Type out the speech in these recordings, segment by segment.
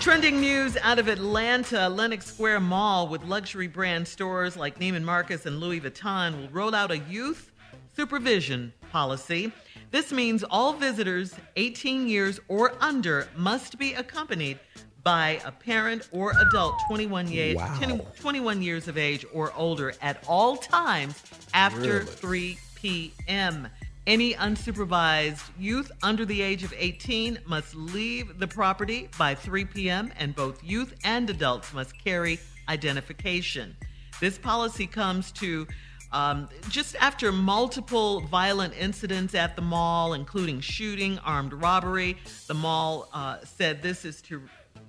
Trending news out of Atlanta, Lenox Square Mall with luxury brand stores like Neiman Marcus and Louis Vuitton will roll out a youth supervision policy. This means all visitors 18 years or under must be accompanied by a parent or adult 21, year, Wow. 10 21 years of age or older at all times after Really? 3 p.m. Any unsupervised youth under the age of 18 must leave the property by 3 p.m., and both youth and adults must carry identification. This policy comes to um, just after multiple violent incidents at the mall, including shooting, armed robbery. The mall uh, said this is to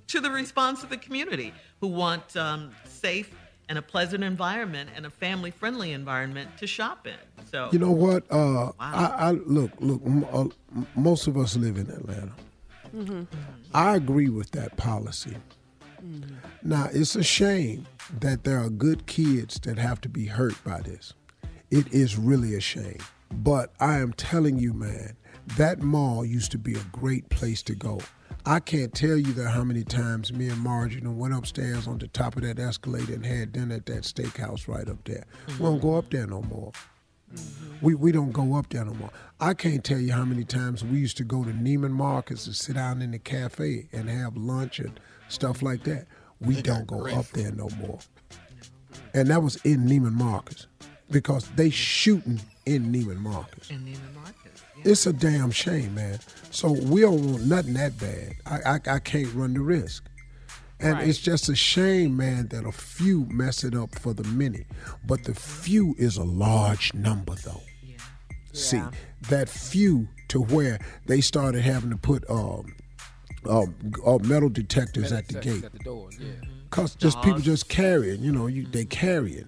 to the response of the community who want um, safe and a pleasant environment and a family-friendly environment to shop in. So You know what? Uh, I, I look, look. M- uh, most of us live in Atlanta. Mm-hmm. I agree with that policy. Now, it's a shame that there are good kids that have to be hurt by this. It is really a shame. But I am telling you, man, that mall used to be a great place to go. I can't tell you that how many times me and done went upstairs on the top of that escalator and had dinner at that steakhouse right up there. We don't go up there no more. We, we don't go up there no more. I can't tell you how many times we used to go to Neiman Marcus and sit down in the cafe and have lunch and stuff like that. We don't go up there no more. And that was in Neiman Marcus because they shooting in Neiman Marcus. in Neiman Marcus. It's a damn shame, man. So we don't want nothing that bad. I I, I can't run the risk. And it's just a shame, man, that a few mess it up for the many. But the few is a large number, though. Yeah. See, that few to where they started having to put um, um, uh, metal detectors at the gate. At the door, yeah. Cause just people just carrying, you know, you they carrying,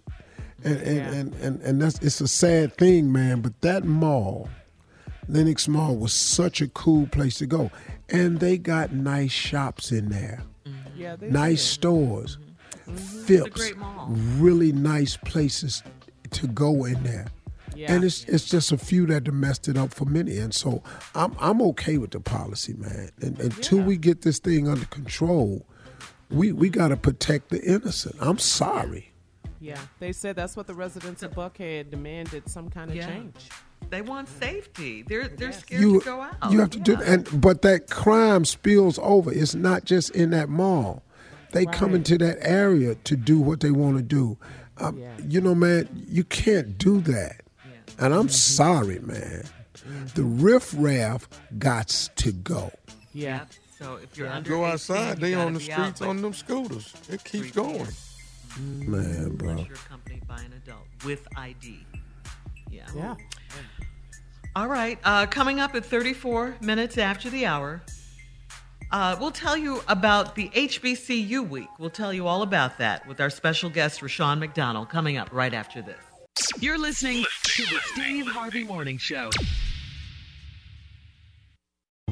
and and, and and and that's it's a sad thing, man. But that mall, Lenox Mall, was such a cool place to go, and they got nice shops in there, mm-hmm. Yeah, nice did. stores, mm-hmm. Mm-hmm. It's a Phipps, really nice places to go in there. Yeah. And it's it's just a few that have messed it up for many. And so I'm I'm okay with the policy, man. And until we get this thing under control, we we got to protect the innocent. I'm sorry. Yeah, they said that's what the residents of Buckhead demanded some kind of Yeah. change. They want safety. They're they're scared You to go out. you have to do and but that crime spills over. It's not just in that mall. They come into that area to do what they want to do. Um, You know, man, you can't do that. And I'm sorry, man. The riffraff gots to go. Yeah. So if you're under Go 18, outside, you they on the be out streets on them scooters. It keeps going. Man, bro. Unless you're accompanied by an adult with ID. Yeah. Yeah. All right. Uh, coming up at 34 minutes after the hour, uh, we'll tell you about the HBCU week. We'll tell you all about that with our special guest, Rushion McDonald, coming up right after this. You're listening to the Steve Harvey Morning Show.